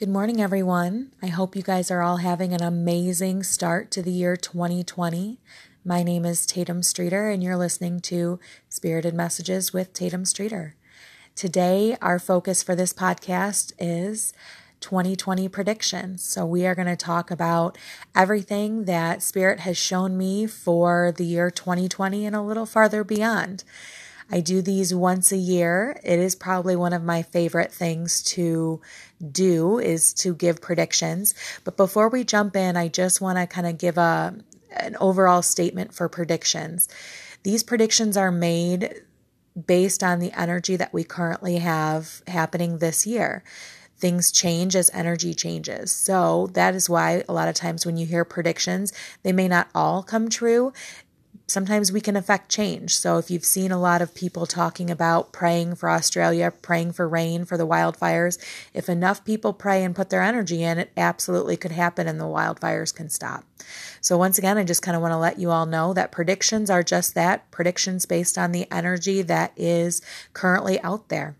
Good morning, everyone. I hope you guys are all having an amazing start to the year 2020. My name is Tatum Streeter, and you're listening to Spirited Messages with Tatum Streeter. Today, our focus for this podcast is 2020 predictions. So, we are going to talk about everything that Spirit has shown me for the year 2020 and a little farther beyond. I do these once a year. It is probably one of my favorite things to do is to give predictions. But before we jump in, I just want to kind of give a an overall statement for predictions. These predictions are made based on the energy that we currently have happening this year things change as energy changes. So that is why a lot of times when you hear predictions, they may not all come true sometimes we can affect change. So, if you've seen a lot of people talking about praying for Australia, praying for rain for the wildfires, if enough people pray and put their energy in, it absolutely could happen and the wildfires can stop. So, once again, I just kind of want to let you all know that predictions are just that predictions based on the energy that is currently out there.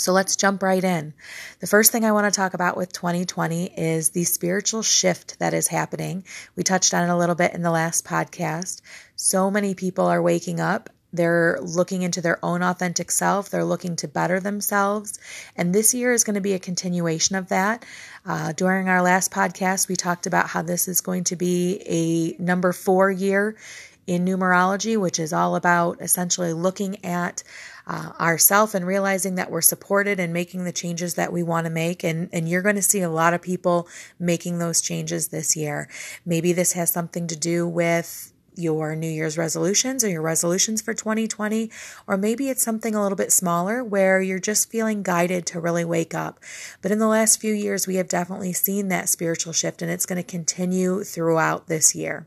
So let's jump right in. The first thing I want to talk about with 2020 is the spiritual shift that is happening. We touched on it a little bit in the last podcast. So many people are waking up. They're looking into their own authentic self. They're looking to better themselves. And this year is going to be a continuation of that. Uh, during our last podcast, we talked about how this is going to be a number four year in numerology, which is all about essentially looking at uh, ourself and realizing that we're supported and making the changes that we want to make. And, and you're going to see a lot of people making those changes this year. Maybe this has something to do with your New Year's resolutions or your resolutions for 2020, or maybe it's something a little bit smaller where you're just feeling guided to really wake up. But in the last few years, we have definitely seen that spiritual shift, and it's going to continue throughout this year.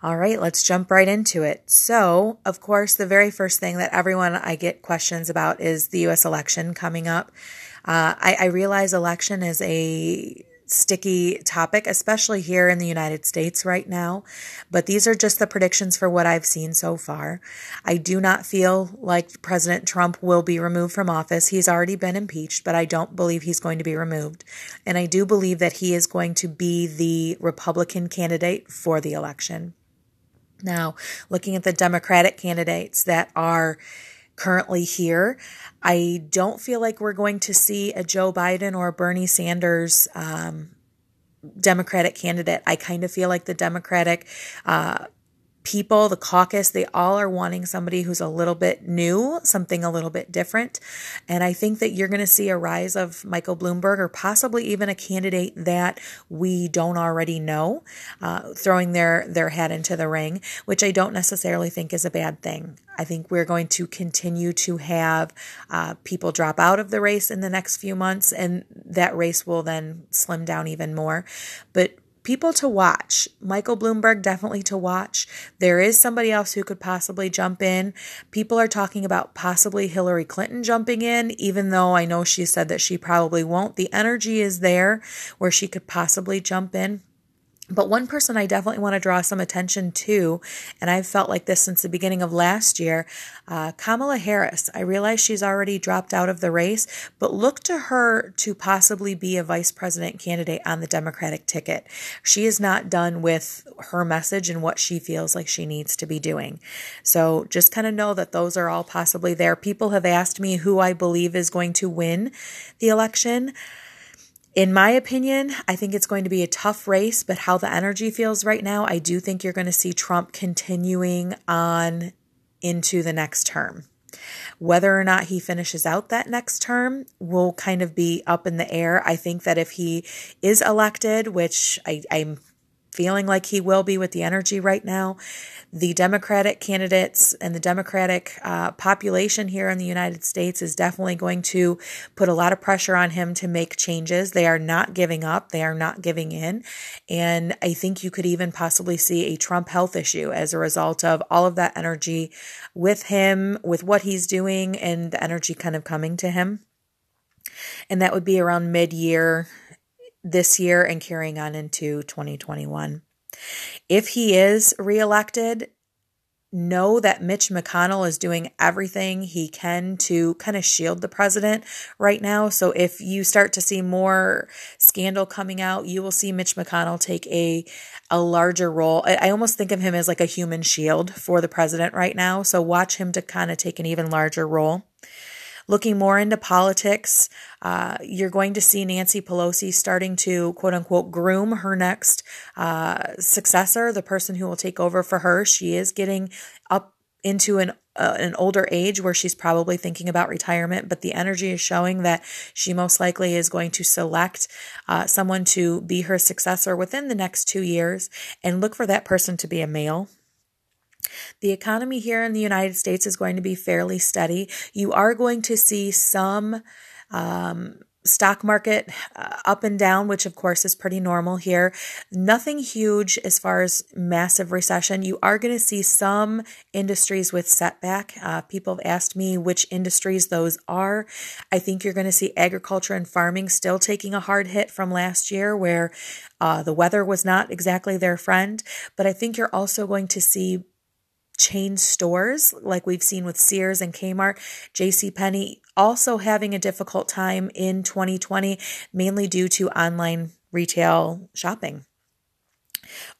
All right, let's jump right into it. So, of course, the very first thing that everyone I get questions about is the U.S. election coming up. Uh, I, I realize election is a sticky topic, especially here in the United States right now. But these are just the predictions for what I've seen so far. I do not feel like President Trump will be removed from office. He's already been impeached, but I don't believe he's going to be removed. And I do believe that he is going to be the Republican candidate for the election. Now, looking at the Democratic candidates that are currently here, I don't feel like we're going to see a Joe Biden or Bernie Sanders um, Democratic candidate. I kind of feel like the Democratic uh, people, the caucus, they all are wanting somebody who's a little bit new, something a little bit different. And I think that you're going to see a rise of Michael Bloomberg or possibly even a candidate that we don't already know, uh, throwing their, their hat into the ring, which I don't necessarily think is a bad thing. I think we're going to continue to have uh, people drop out of the race in the next few months, and that race will then slim down even more. But people to watch. Michael Bloomberg, definitely to watch. There is somebody else who could possibly jump in. People are talking about possibly Hillary Clinton jumping in, even though I know she said that she probably won't. The energy is there where she could possibly jump in. But one person I definitely want to draw some attention to, and I've felt like this since the beginning of last year, uh, Kamala Harris. I realize she's already dropped out of the race, but look to her to possibly be a vice president candidate on the Democratic ticket. She is not done with her message and what she feels like she needs to be doing. So just kind of know that those are all possibly there. People have asked me who I believe is going to win the election. In my opinion, I think it's going to be a tough race, but how the energy feels right now, I do think you're going to see Trump continuing on into the next term. Whether or not he finishes out that next term will kind of be up in the air. I think that if he is elected, which I, am feeling like he will be with the energy right now. The Democratic candidates and the Democratic uh, population here in the United States is definitely going to put a lot of pressure on him to make changes. They are not giving up, they are not giving in. And I think you could even possibly see a Trump health issue as a result of all of that energy with him, with what he's doing, and the energy kind of coming to him. And that would be around mid year this year and carrying on into 2021. If he is reelected, know that Mitch McConnell is doing everything he can to kind of shield the president right now. So if you start to see more scandal coming out, you will see Mitch McConnell take a a larger role. I, almost think of him as like a human shield for the president right now. So watch him to kind of take an even larger role. Looking more into politics, uh, you're going to see Nancy Pelosi starting to quote unquote groom her next uh, successor, the person who will take over for her. She is getting up into an uh, an older age where she's probably thinking about retirement, but the energy is showing that she most likely is going to select uh, someone to be her successor within the next two years and look for that person to be a male. The economy here in the United States is going to be fairly steady. You are going to see some um, stock market uh, up and down, which of course is pretty normal here. Nothing huge as far as massive recession. You are going to see some industries with setback. Uh, people have asked me which industries those are. I think you're going to see agriculture and farming still taking a hard hit from last year where uh, the weather was not exactly their friend. But I think you're also going to see chain stores like we've seen with Sears and Kmart, JC Penney also having a difficult time in 2020 mainly due to online retail shopping.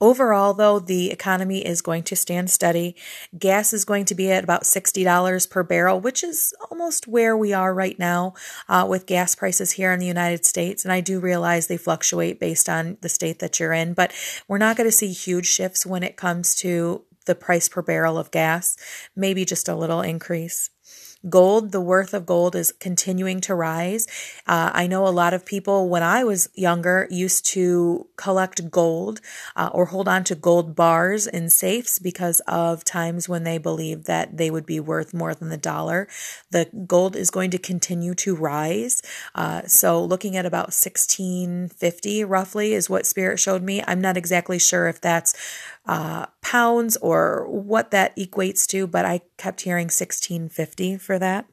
Overall, though, the economy is going to stand steady. Gas is going to be at about $60 per barrel, which is almost where we are right now uh, with gas prices here in the United States. And I do realize they fluctuate based on the state that you're in, but we're not going to see huge shifts when it comes to the price per barrel of gas, maybe just a little increase. Gold, the worth of gold is continuing to rise. Uh, I know a lot of people, when I was younger, used to collect gold uh, or hold on to gold bars in safes because of times when they believed that they would be worth more than the dollar. The gold is going to continue to rise. Uh, so, looking at about 1650 roughly is what Spirit showed me. I'm not exactly sure if that's uh, pounds or what that equates to, but I kept hearing 1650 for that.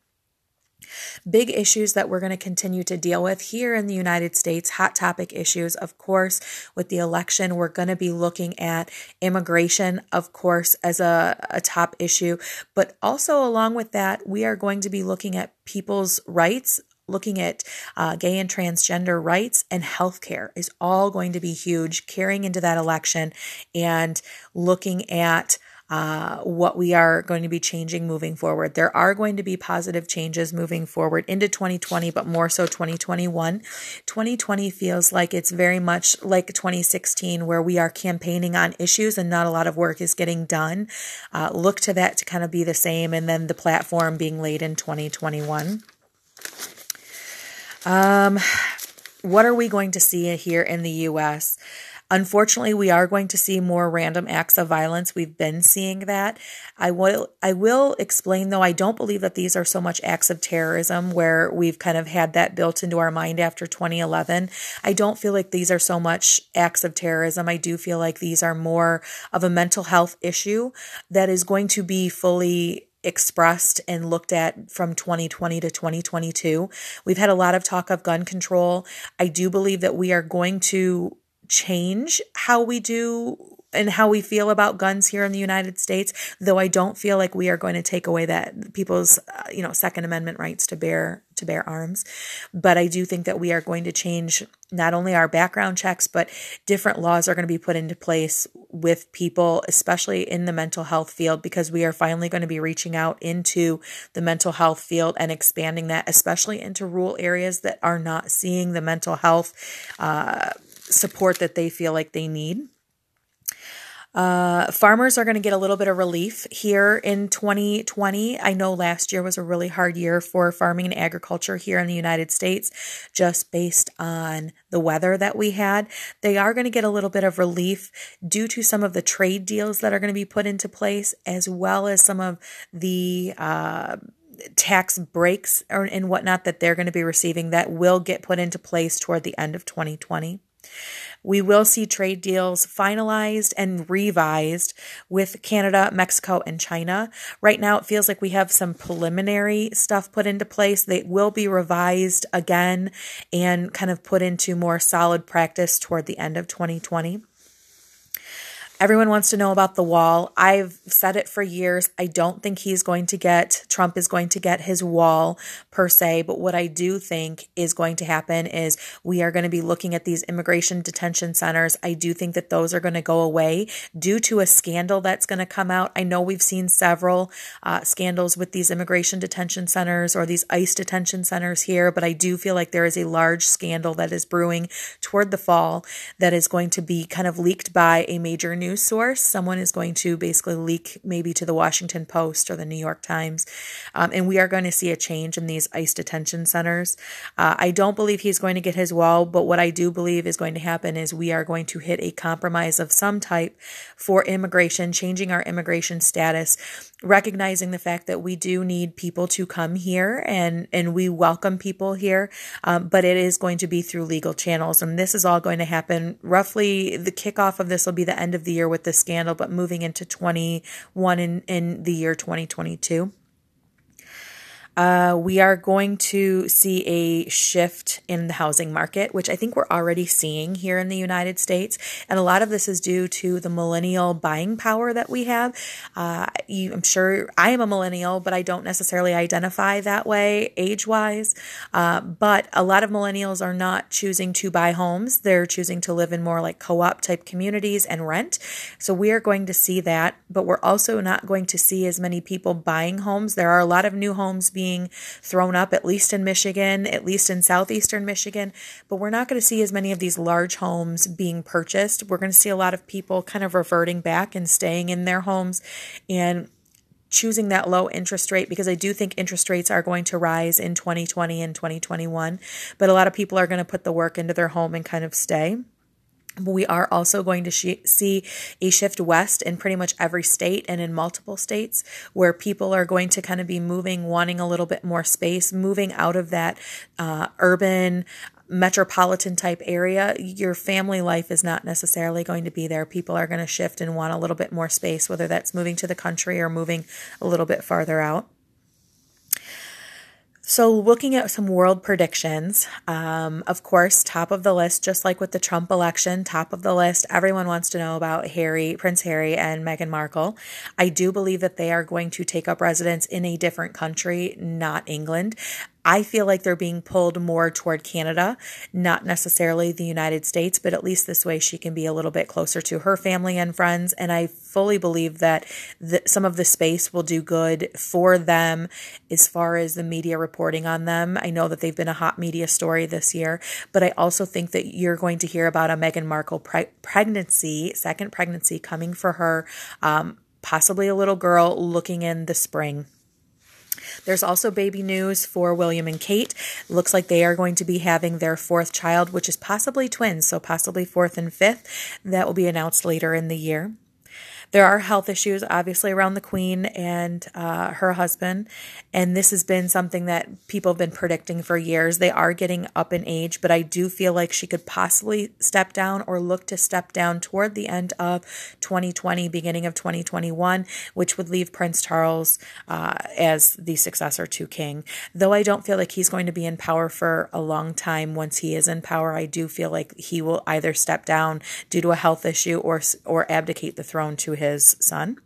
Big issues that we're going to continue to deal with here in the United States, hot topic issues, of course, with the election, we're going to be looking at immigration, of course, as a, a top issue. But also, along with that, we are going to be looking at people's rights looking at uh, gay and transgender rights and healthcare is all going to be huge, carrying into that election and looking at uh, what we are going to be changing moving forward. There are going to be positive changes moving forward into 2020, but more so 2021. 2020 feels like it's very much like 2016, where we are campaigning on issues and not a lot of work is getting done. Uh, look to that to kind of be the same, and then the platform being laid in 2021. Um, what are we going to see here in the US? Unfortunately, we are going to see more random acts of violence. We've been seeing that. I will I will explain though I don't believe that these are so much acts of terrorism where we've kind of had that built into our mind after 2011. I don't feel like these are so much acts of terrorism. I do feel like these are more of a mental health issue that is going to be fully expressed and looked at from 2020 to 2022. We've had a lot of talk of gun control. I do believe that we are going to change how we do and how we feel about guns here in the United States, though I don't feel like we are going to take away that people's, uh, you know, Second Amendment rights to bear to bear arms. But I do think that we are going to change not only our background checks, but different laws are going to be put into place with people, especially in the mental health field, because we are finally going to be reaching out into the mental health field and expanding that, especially into rural areas that are not seeing the mental health uh, support that they feel like they need. Uh, farmers are going to get a little bit of relief here in 2020. I know last year was a really hard year for farming and agriculture here in the United States, just based on the weather that we had. They are going to get a little bit of relief due to some of the trade deals that are going to be put into place, as well as some of the uh, tax breaks and whatnot that they're going to be receiving that will get put into place toward the end of 2020. We will see trade deals finalized and revised with Canada, Mexico, and China. Right now, it feels like we have some preliminary stuff put into place. They will be revised again and kind of put into more solid practice toward the end of 2020. Everyone wants to know about the wall. I've said it for years. I don't think he's going to get, Trump is going to get his wall per se. But what I do think is going to happen is we are going to be looking at these immigration detention centers. I do think that those are going to go away due to a scandal that's going to come out. I know we've seen several uh, scandals with these immigration detention centers or these ICE detention centers here, but I do feel like there is a large scandal that is brewing toward the fall that is going to be kind of leaked by a major news news source. Someone is going to basically leak maybe to the Washington Post or the New York Times. Um, and we are going to see a change in these ICE detention centers. Uh, I don't believe he's going to get his wall, but what I do believe is going to happen is we are going to hit a compromise of some type for immigration, changing our immigration status recognizing the fact that we do need people to come here and and we welcome people here um, but it is going to be through legal channels and this is all going to happen roughly the kickoff of this will be the end of the year with the scandal but moving into 21 in, in the year 2022 uh, we are going to see a shift in the housing market, which I think we're already seeing here in the United States. And a lot of this is due to the millennial buying power that we have. Uh, you, I'm sure I am a millennial, but I don't necessarily identify that way age wise. Uh, but a lot of millennials are not choosing to buy homes, they're choosing to live in more like co op type communities and rent. So we are going to see that, but we're also not going to see as many people buying homes. There are a lot of new homes being being thrown up, at least in Michigan, at least in southeastern Michigan. But we're not going to see as many of these large homes being purchased. We're going to see a lot of people kind of reverting back and staying in their homes and choosing that low interest rate because I do think interest rates are going to rise in 2020 and 2021. But a lot of people are going to put the work into their home and kind of stay. We are also going to sh- see a shift west in pretty much every state and in multiple states where people are going to kind of be moving, wanting a little bit more space, moving out of that uh, urban, metropolitan type area. Your family life is not necessarily going to be there. People are going to shift and want a little bit more space, whether that's moving to the country or moving a little bit farther out. So, looking at some world predictions, um, of course, top of the list, just like with the Trump election, top of the list, everyone wants to know about Harry, Prince Harry, and Meghan Markle. I do believe that they are going to take up residence in a different country, not England. I feel like they're being pulled more toward Canada, not necessarily the United States, but at least this way she can be a little bit closer to her family and friends. And I fully believe that the, some of the space will do good for them as far as the media reporting on them. I know that they've been a hot media story this year, but I also think that you're going to hear about a Meghan Markle pre- pregnancy, second pregnancy coming for her, um, possibly a little girl looking in the spring. There's also baby news for William and Kate. Looks like they are going to be having their fourth child, which is possibly twins, so possibly fourth and fifth. That will be announced later in the year. There are health issues, obviously, around the Queen and uh, her husband. And this has been something that people have been predicting for years. They are getting up in age, but I do feel like she could possibly step down or look to step down toward the end of 2020, beginning of 2021, which would leave Prince Charles uh, as the successor to King. Though I don't feel like he's going to be in power for a long time once he is in power, I do feel like he will either step down due to a health issue or, or abdicate the throne to his son.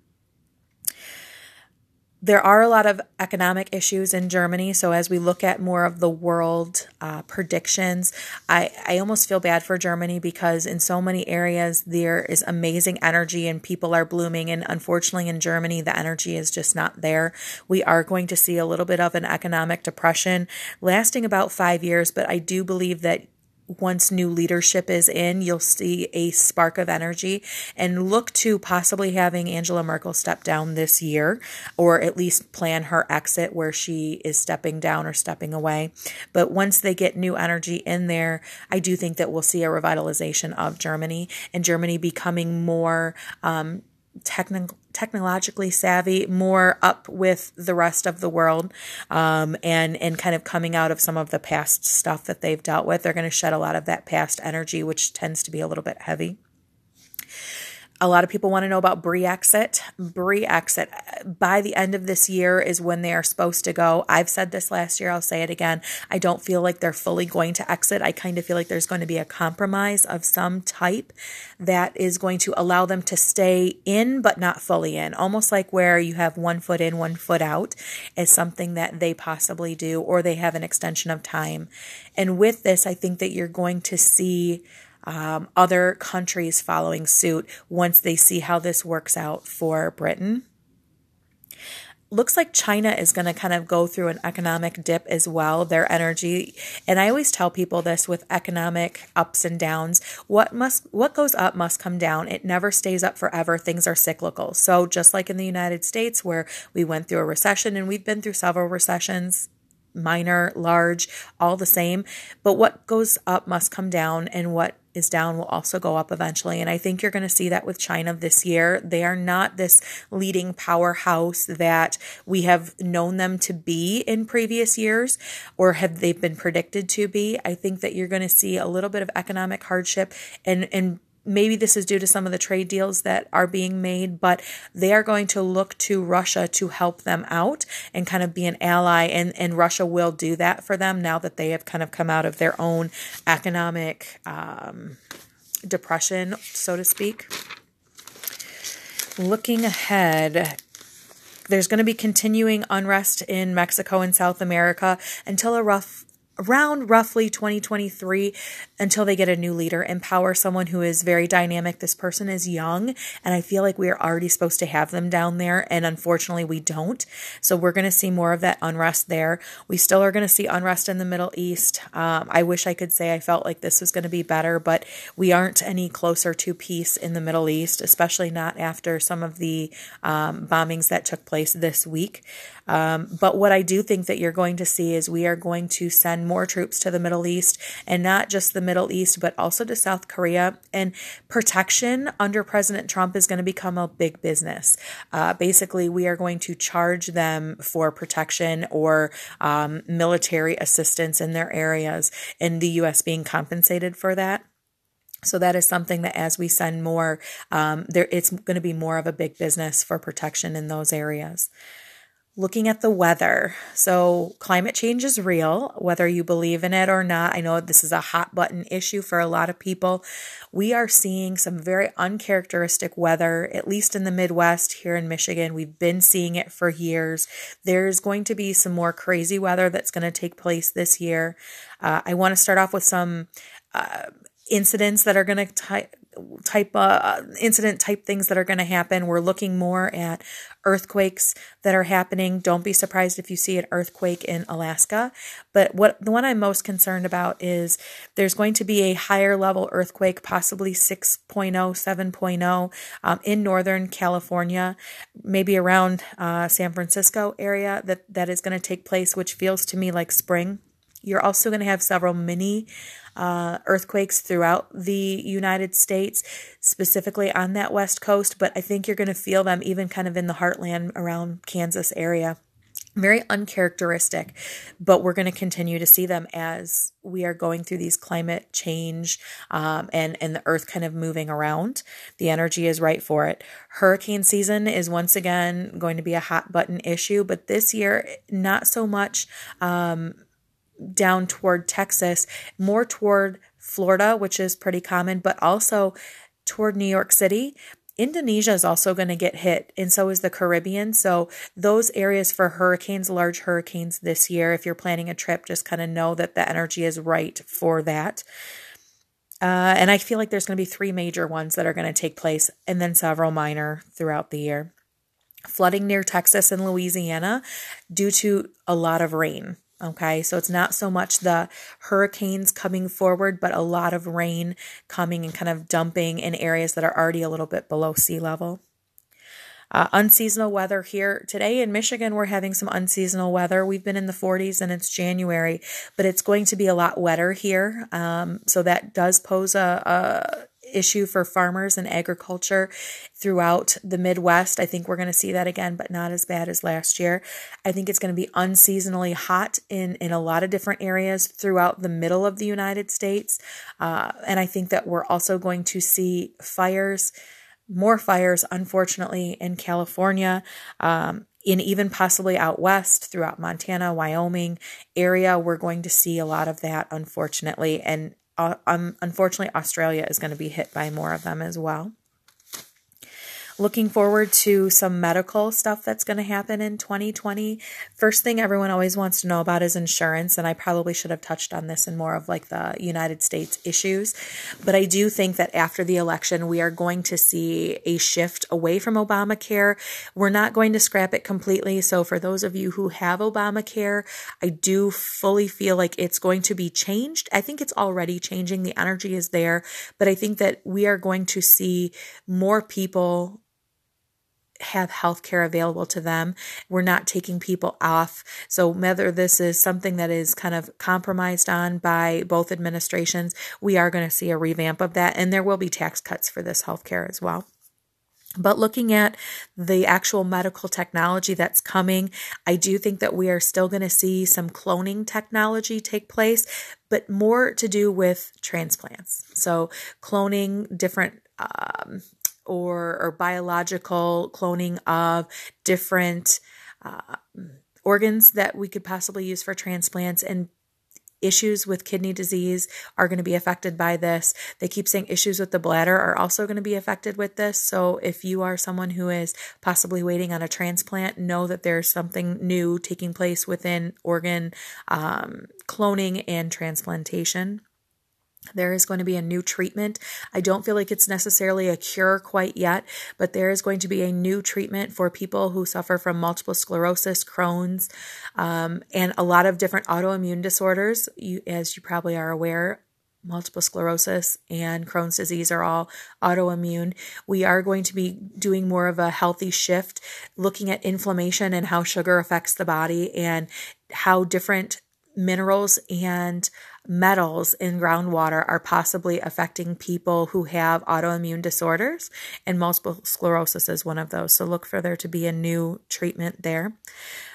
There are a lot of economic issues in Germany. So, as we look at more of the world uh, predictions, I, I almost feel bad for Germany because in so many areas there is amazing energy and people are blooming. And unfortunately, in Germany, the energy is just not there. We are going to see a little bit of an economic depression lasting about five years, but I do believe that once new leadership is in, you'll see a spark of energy and look to possibly having Angela Merkel step down this year or at least plan her exit where she is stepping down or stepping away. But once they get new energy in there, I do think that we'll see a revitalization of Germany and Germany becoming more um, technical technologically savvy, more up with the rest of the world, um, and and kind of coming out of some of the past stuff that they've dealt with. They're going to shed a lot of that past energy, which tends to be a little bit heavy. A lot of people want to know about Brexit. Brexit by the end of this year is when they are supposed to go. I've said this last year, I'll say it again. I don't feel like they're fully going to exit. I kind of feel like there's going to be a compromise of some type that is going to allow them to stay in but not fully in. Almost like where you have one foot in, one foot out is something that they possibly do or they have an extension of time. And with this, I think that you're going to see um, other countries following suit once they see how this works out for Britain. Looks like China is going to kind of go through an economic dip as well, their energy. And I always tell people this with economic ups and downs. What must what goes up must come down. It never stays up forever. Things are cyclical. So just like in the United States where we went through a recession and we've been through several recessions minor, large, all the same. But what goes up must come down, and what is down will also go up eventually. And I think you're going to see that with China this year. They are not this leading powerhouse that we have known them to be in previous years or have they been predicted to be. I think that you're going to see a little bit of economic hardship and, and maybe this is due to some of the trade deals that are being made, but they are going to look to Russia to help them out and kind of be an ally. And, and Russia will do that for them now that they have kind of come out of their own economic um, depression, so to speak. Looking ahead, there's going to be continuing unrest in Mexico and South America until a rough around roughly 2023 until they get a new leader, empower someone who is very dynamic. This person is young, and I feel like we are already supposed to have them down there, and unfortunately, we don't. So we're going to see more of that unrest there. We still are going to see unrest in the Middle East. Um, I wish I could say I felt like this was going to be better, but we aren't any closer to peace in the Middle East, especially not after some of the um, bombings that took place this week. Um, but what I do think that you're going to see is we are going to send more troops to the Middle East and not just the Middle East, but also to South Korea. And protection under President Trump is going to become a big business. Uh, basically, we are going to charge them for protection or um, military assistance in their areas, and the U.S. being compensated for that. So that is something that as we send more, um, there it's going to be more of a big business for protection in those areas looking at the weather. So, climate change is real, whether you believe in it or not. I know this is a hot button issue for a lot of people. We are seeing some very uncharacteristic weather, at least in the Midwest here in Michigan. We've been seeing it for years. There's going to be some more crazy weather that's going to take place this year. Uh, I want to start off with some. Uh, incidents that are going to type uh, incident type things that are going to happen. We're looking more at earthquakes that are happening. Don't be surprised if you see an earthquake in Alaska. But what the one I'm most concerned about is there's going to be a higher level earthquake, possibly 6.0, 7.0 um, in Northern California, maybe around uh, San Francisco area that, that is going to take place, which feels to me like spring. You're also going to have several mini uh, earthquakes throughout the United States, specifically on that West Coast, but I think you're going to feel them even kind of in the heartland around Kansas area. Very uncharacteristic, but we're going to continue to see them as we are going through these climate change um, and and the Earth kind of moving around. The energy is right for it. Hurricane season is once again going to be a hot button issue, but this year not so much. Um, down toward Texas, more toward Florida, which is pretty common, but also toward New York City. Indonesia is also going to get hit, and so is the Caribbean. So, those areas for hurricanes, large hurricanes this year, if you're planning a trip, just kind of know that the energy is right for that. Uh, and I feel like there's going to be three major ones that are going to take place, and then several minor throughout the year. Flooding near Texas and Louisiana due to a lot of rain. Okay, so it's not so much the hurricanes coming forward, but a lot of rain coming and kind of dumping in areas that are already a little bit below sea level. Uh, unseasonal weather here today in Michigan. We're having some unseasonal weather. We've been in the 40s and it's January, but it's going to be a lot wetter here. Um, so that does pose a, a issue for farmers and agriculture throughout the Midwest. I think we're going to see that again, but not as bad as last year. I think it's going to be unseasonally hot in, in a lot of different areas throughout the middle of the United States. Uh, and I think that we're also going to see fires more fires, unfortunately, in California. Um, in even possibly out west throughout Montana, Wyoming area, we're going to see a lot of that, unfortunately. And uh, um, unfortunately, Australia is going to be hit by more of them as well. Looking forward to some medical stuff that's going to happen in 2020. First thing everyone always wants to know about is insurance, and I probably should have touched on this in more of like the United States issues. But I do think that after the election, we are going to see a shift away from Obamacare. We're not going to scrap it completely. So, for those of you who have Obamacare, I do fully feel like it's going to be changed. I think it's already changing. The energy is there, but I think that we are going to see more people have health care available to them. We're not taking people off. So, whether this is something that is kind of compromised on by both administrations, we are going to see a revamp of that. And there will be tax cuts for this health care as well. But looking at the actual medical technology that's coming, I do think that we are still going to see some cloning technology take place, but more to do with transplants. So, cloning different um, or, or biological cloning of different uh, organs that we could possibly use for transplants and issues with kidney disease are going to be affected by this. They keep saying issues with the bladder are also going to be affected with this. So if you are someone who is possibly waiting on a transplant, know that there's something new taking place within organ um, cloning and transplantation. There is going to be a new treatment. I don't feel like it's necessarily a cure quite yet, but there is going to be a new treatment for people who suffer from multiple sclerosis, Crohn's, um, and a lot of different autoimmune disorders. You, as you probably are aware, multiple sclerosis and Crohn's disease are all autoimmune. We are going to be doing more of a healthy shift, looking at inflammation and how sugar affects the body and how different minerals and metals in groundwater are possibly affecting people who have autoimmune disorders, and multiple sclerosis is one of those. So look for there to be a new treatment there.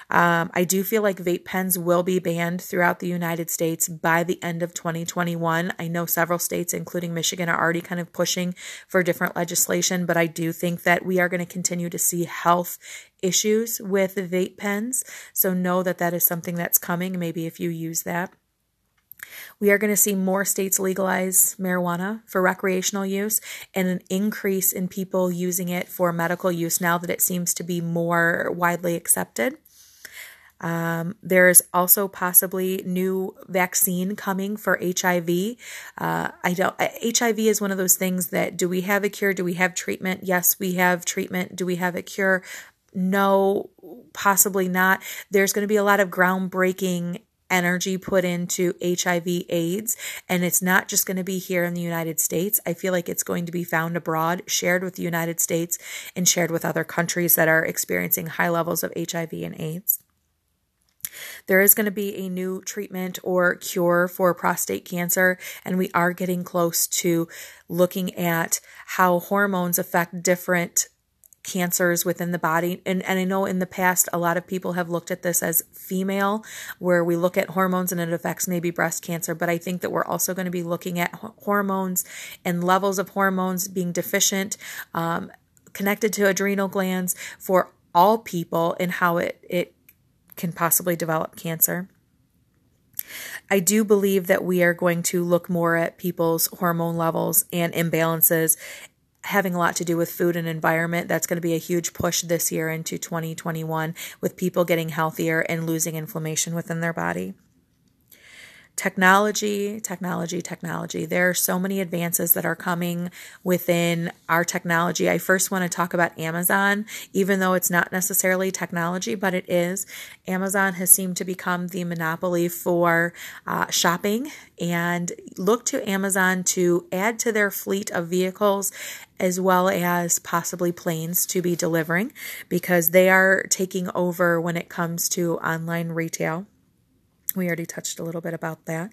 Um, I do feel like vape pens will be banned throughout the United States by the end of 2021. I know several states, including Michigan, are already kind of pushing for different legislation, but I do think that we are going to continue to see health issues with vape pens. So know that that is something that's coming. Maybe if you use that. We are going to see more states legalize marijuana for recreational use and an increase in people using it for medical use now that it seems to be more widely accepted. Um, there's also possibly new vaccine coming for HIV. Uh, I don't. HIV is one of those things that do we have a cure? Do we have treatment? Yes, we have treatment. Do we have a cure? No, possibly not. There's going to be a lot of groundbreaking energy put into HIV AIDS and it's not just going to be here in the United States. I feel like it's going to be found abroad, shared with the United States and shared with other countries that are experiencing high levels of HIV and AIDS. There is going to be a new treatment or cure for prostate cancer, and we are getting close to looking at how hormones affect different cancers within the body. And, and I know in the past, a lot of people have looked at this as female, where we look at hormones and it affects maybe breast cancer. But I think that we're also going to be looking at hormones and levels of hormones being deficient, um, connected to adrenal glands for all people and how it, it can possibly develop cancer. I do believe that we are going to look more at people's hormone levels and imbalances having a lot to do with food and environment. That's going to be a huge push this year into 2021 with people getting healthier and losing inflammation within their body technology, technology, technology. There are so many advances that are coming within our technology. I first want to talk about Amazon, even though it's not necessarily technology, but it is. Amazon has seemed to become the monopoly for uh, shopping and look to Amazon to add to their fleet of vehicles as well as possibly planes to be delivering because they are taking over when it comes to online retail. We already touched a little bit about that.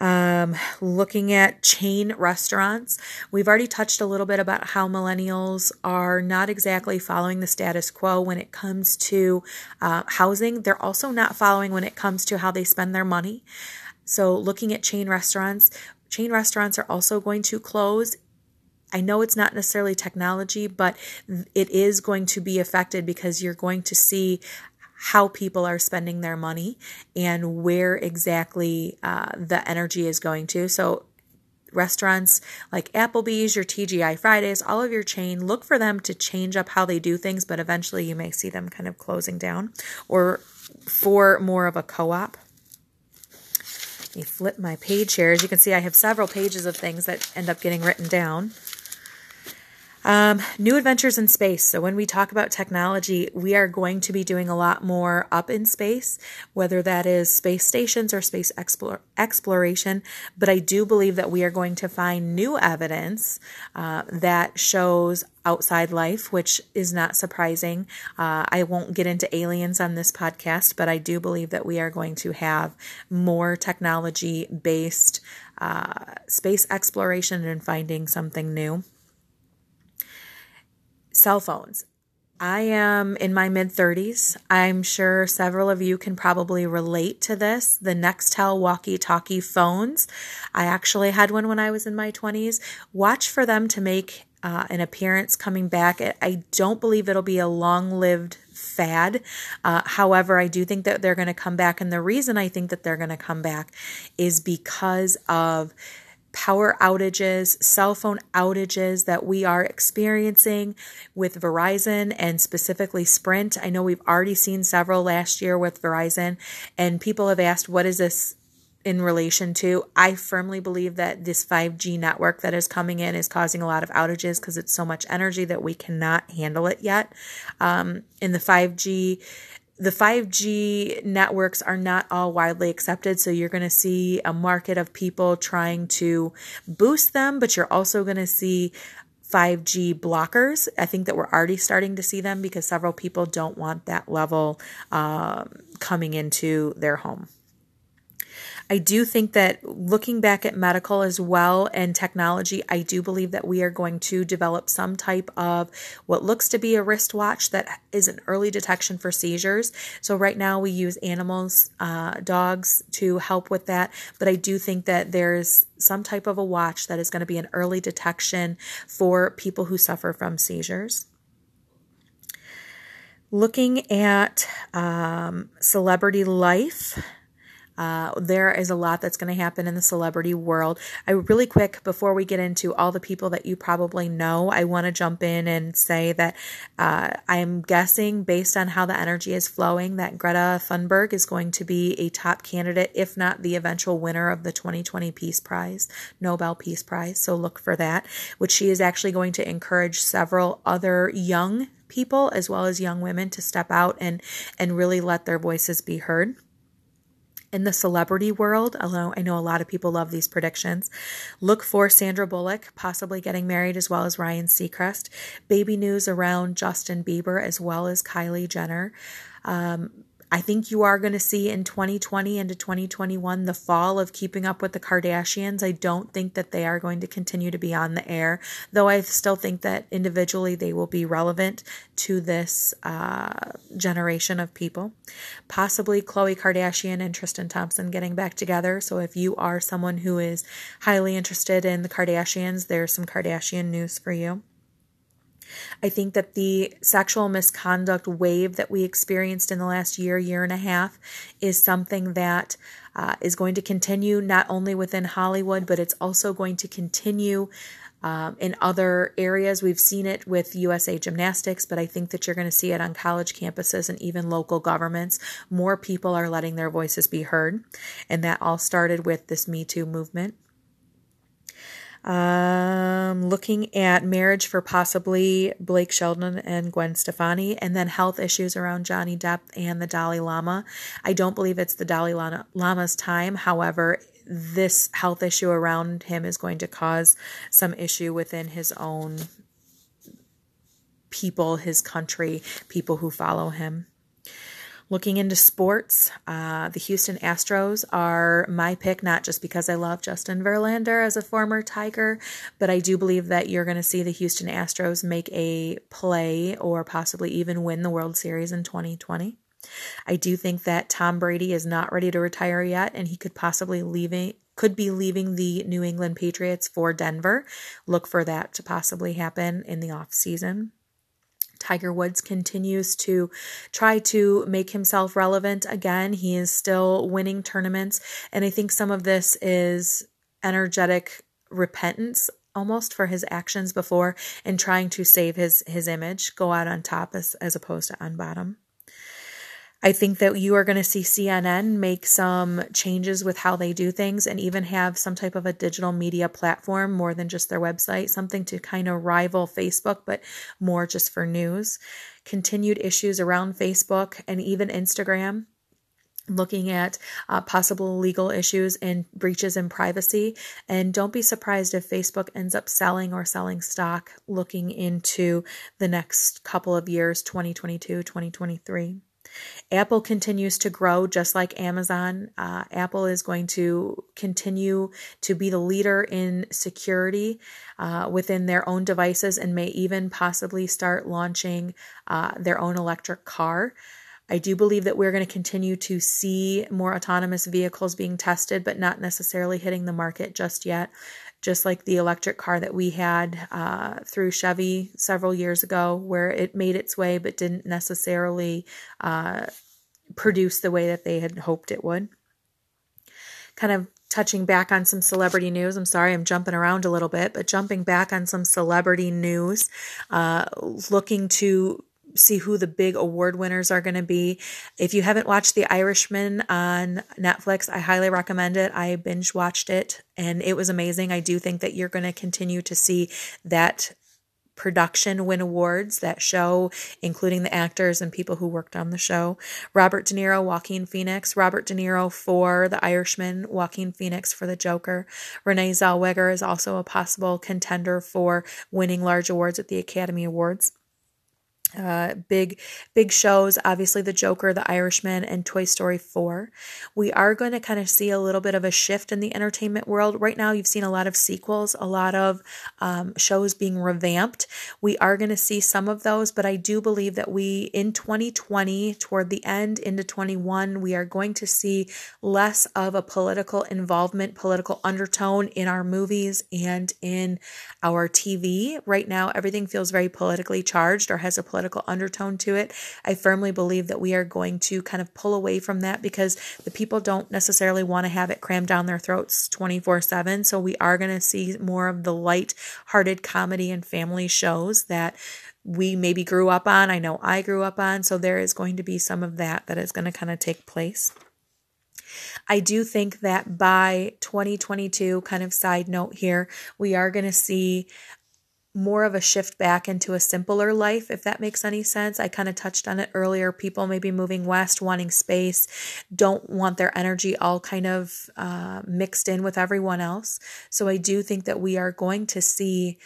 Um, looking at chain restaurants, we've already touched a little bit about how millennials are not exactly following the status quo when it comes to uh, housing. They're also not following when it comes to how they spend their money. So, looking at chain restaurants, chain restaurants are also going to close I know it's not necessarily technology, but it is going to be affected because you're going to see how people are spending their money and where exactly uh, the energy is going to. So, restaurants like Applebee's, your TGI Fridays, all of your chain, look for them to change up how they do things, but eventually you may see them kind of closing down or for more of a co op. Let me flip my page here. As you can see, I have several pages of things that end up getting written down. Um, new adventures in space. So, when we talk about technology, we are going to be doing a lot more up in space, whether that is space stations or space explore, exploration. But I do believe that we are going to find new evidence uh, that shows outside life, which is not surprising. Uh, I won't get into aliens on this podcast, but I do believe that we are going to have more technology based uh, space exploration and finding something new cell phones. I am in my mid 30s. I'm sure several of you can probably relate to this. The Nextel walkie talkie phones. I actually had one when I was in my 20s. Watch for them to make uh, an appearance coming back. I don't believe it'll be a long lived fad. Uh, however, I do think that they're going to come back. And the reason I think that they're going to come back is because of power outages, cell phone outages that we are experiencing with Verizon and specifically Sprint. I know we've already seen several last year with Verizon, and people have asked, what is this? in relation to. I firmly believe that this 5G network that is coming in is causing a lot of outages because it's so much energy that we cannot handle it yet. Um, in the 5G the 5G networks are not all widely accepted. So you're going to see a market of people trying to boost them, but you're also going to see 5G blockers. I think that we're already starting to see them because several people don't want that level um, coming into their home. I do think that looking back at medical as well and technology, I do believe that we are going to develop some type of what looks to be a wristwatch that is an early detection for seizures. So, right now we use animals, uh, dogs, to help with that. But I do think that there's some type of a watch that is going to be an early detection for people who suffer from seizures looking at um, celebrity life uh, there is a lot that's going to happen in the celebrity world. I really quick before we get into all the people that you probably know, I want to jump in and say that uh, I'm guessing based on how the energy is flowing that Greta Thunberg is going to be a top candidate, if not the eventual winner of the 2020 Peace Prize, Nobel Peace Prize. So look for that, which she is actually going to encourage several other young people as well as young women to step out and and really let their voices be heard in the celebrity world, although I know a lot of people love these predictions, look for Sandra Bullock possibly getting married as well as Ryan Seacrest. Baby news around Justin Bieber as well as Kylie Jenner. Um, I think you are going to see in 2020 into 2021 the fall of keeping up with the Kardashians. I don't think that they are going to continue to be on the air, though I still think that individually they will be relevant to this uh, generation of people. Possibly Khloe Kardashian and Tristan Thompson getting back together. So if you are someone who is highly interested in the Kardashians, there's some Kardashian news for you. I think that the sexual misconduct wave that we experienced in the last year, year and a half, is something that uh, is going to continue not only within Hollywood, but it's also going to continue. Um, in other areas, we've seen it with USA Gymnastics, but I think that you're going to see it on college campuses and even local governments. More people are letting their voices be heard. And that all started with this Me Too movement. Um, looking at marriage for possibly Blake Shelton and Gwen Stefani, and then health issues around Johnny Depp and the Dalai Lama. I don't believe it's the Dalai Lama's time. However, this health issue around him is going to cause some issue within his own people, his country, people who follow him. Looking into sports, uh, the Houston Astros are my pick, not just because I love Justin Verlander as a former Tiger, but I do believe that you're going to see the Houston Astros make a play or possibly even win the World Series in 2020. I do think that Tom Brady is not ready to retire yet, and he could possibly leaving could be leaving the New England Patriots for Denver. Look for that to possibly happen in the off season. Tiger Woods continues to try to make himself relevant again. He is still winning tournaments. And I think some of this is energetic repentance almost for his actions before and trying to save his his image, go out on top as, as opposed to on bottom. I think that you are going to see CNN make some changes with how they do things and even have some type of a digital media platform more than just their website, something to kind of rival Facebook, but more just for news. Continued issues around Facebook and even Instagram looking at uh, possible legal issues and breaches in privacy. And don't be surprised if Facebook ends up selling or selling stock looking into the next couple of years 2022, 2023. Apple continues to grow just like Amazon. Uh, Apple is going to continue to be the leader in security uh, within their own devices and may even possibly start launching uh, their own electric car. I do believe that we're going to continue to see more autonomous vehicles being tested, but not necessarily hitting the market just yet just like the electric car that we had uh, through Chevy several years ago, where it made its way but didn't necessarily uh, produce the way that they had hoped it would. Kind of touching back on some celebrity news. I'm sorry, I'm jumping around a little bit, but jumping back on some celebrity news, uh, looking to see who the big award winners are going to be. If you haven't watched The Irishman on Netflix, I highly recommend it. I binge watched it and it was amazing. I do think that you're going to continue to see that production win awards that show, including the actors and people who worked on the show. Robert De Niro, Joaquin Phoenix, Robert De Niro for The Irishman, Joaquin Phoenix for The Joker. Renee Zellweger is also a possible contender for winning large awards at the Academy Awards uh, big big shows obviously the joker the irishman and toy story 4 we are going to kind of see a little bit of a shift in the entertainment world. Right now you've seen a lot of sequels a lot of um, shows being revamped. We are going to see some of those but i do believe that we in 2020 toward the end into 21 we are going to see less of a political involvement political undertone in our movies and in our tv right now everything feels very politically charged or has a political undertone to it. I firmly believe that we are going to kind of pull away from that because the people don't necessarily want to have it crammed down their throats 24 7. So we are going to see more of the light hearted comedy and family shows that we maybe grew up on. I know I grew up on. So there is going to be some of that that is going to kind of take place. I do think that by 2022, kind of side note here, we are going to see more of a shift back into a simpler life, if that makes any sense. I kind of touched on it earlier. People maybe moving west, wanting space, don't want their energy all kind of uh, mixed in with everyone else. So I do think that we are going to see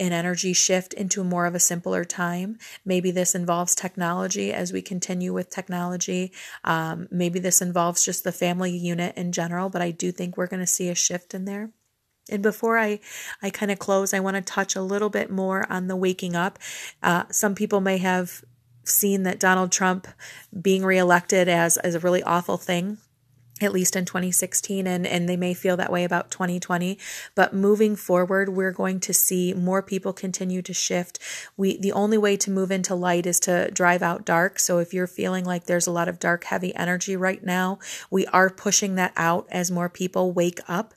an energy shift into more of a simpler time. Maybe this involves technology as we continue with technology. Um, maybe this involves just the family unit in general, but I do think we're going to see a shift in there. And before I, I kind of close, I want to touch a little bit more on the waking up. Uh, some people may have seen that Donald Trump being reelected as, as a really awful thing at least in 2016 and and they may feel that way about 2020 but moving forward we're going to see more people continue to shift. We the only way to move into light is to drive out dark. So if you're feeling like there's a lot of dark heavy energy right now we are pushing that out as more people wake up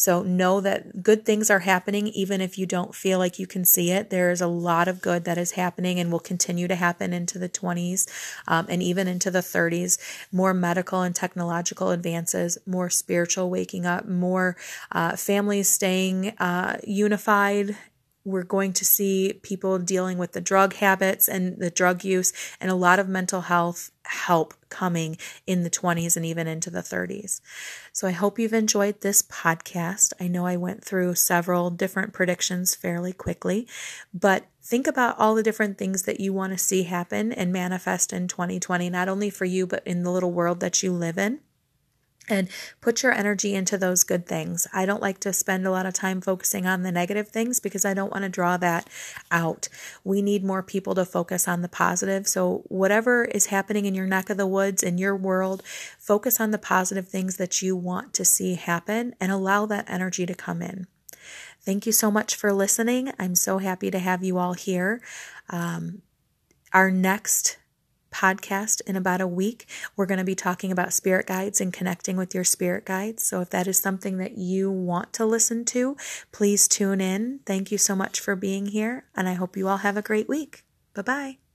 so know that good things are happening even if you don't feel like you can see it there is a lot of good that is happening and will continue to happen into the 20s um, and even into the 30s more medical and technological advances, more spiritual waking up, more uh, families staying uh, unified. We're going to see people dealing with the drug habits and the drug use, and a lot of mental health help coming in the 20s and even into the 30s. So I hope you've enjoyed this podcast. I know I went through several different predictions fairly quickly, but think about all the different things that you want to see happen and manifest in 2020, not only for you, but in the little world that you live in. And put your energy into those good things. I don't like to spend a lot of time focusing on the negative things because I don't want to draw that out. We need more people to focus on the positive. So, whatever is happening in your neck of the woods, in your world, focus on the positive things that you want to see happen and allow that energy to come in. Thank you so much for listening. I'm so happy to have you all here. Um, our next podcast in about a week. We're going to be talking about spirit guides and connecting with your spirit guides. So if that is something that you want to listen to, please tune in. Thank you so much for being here, and I hope you all have a great week. Bye bye.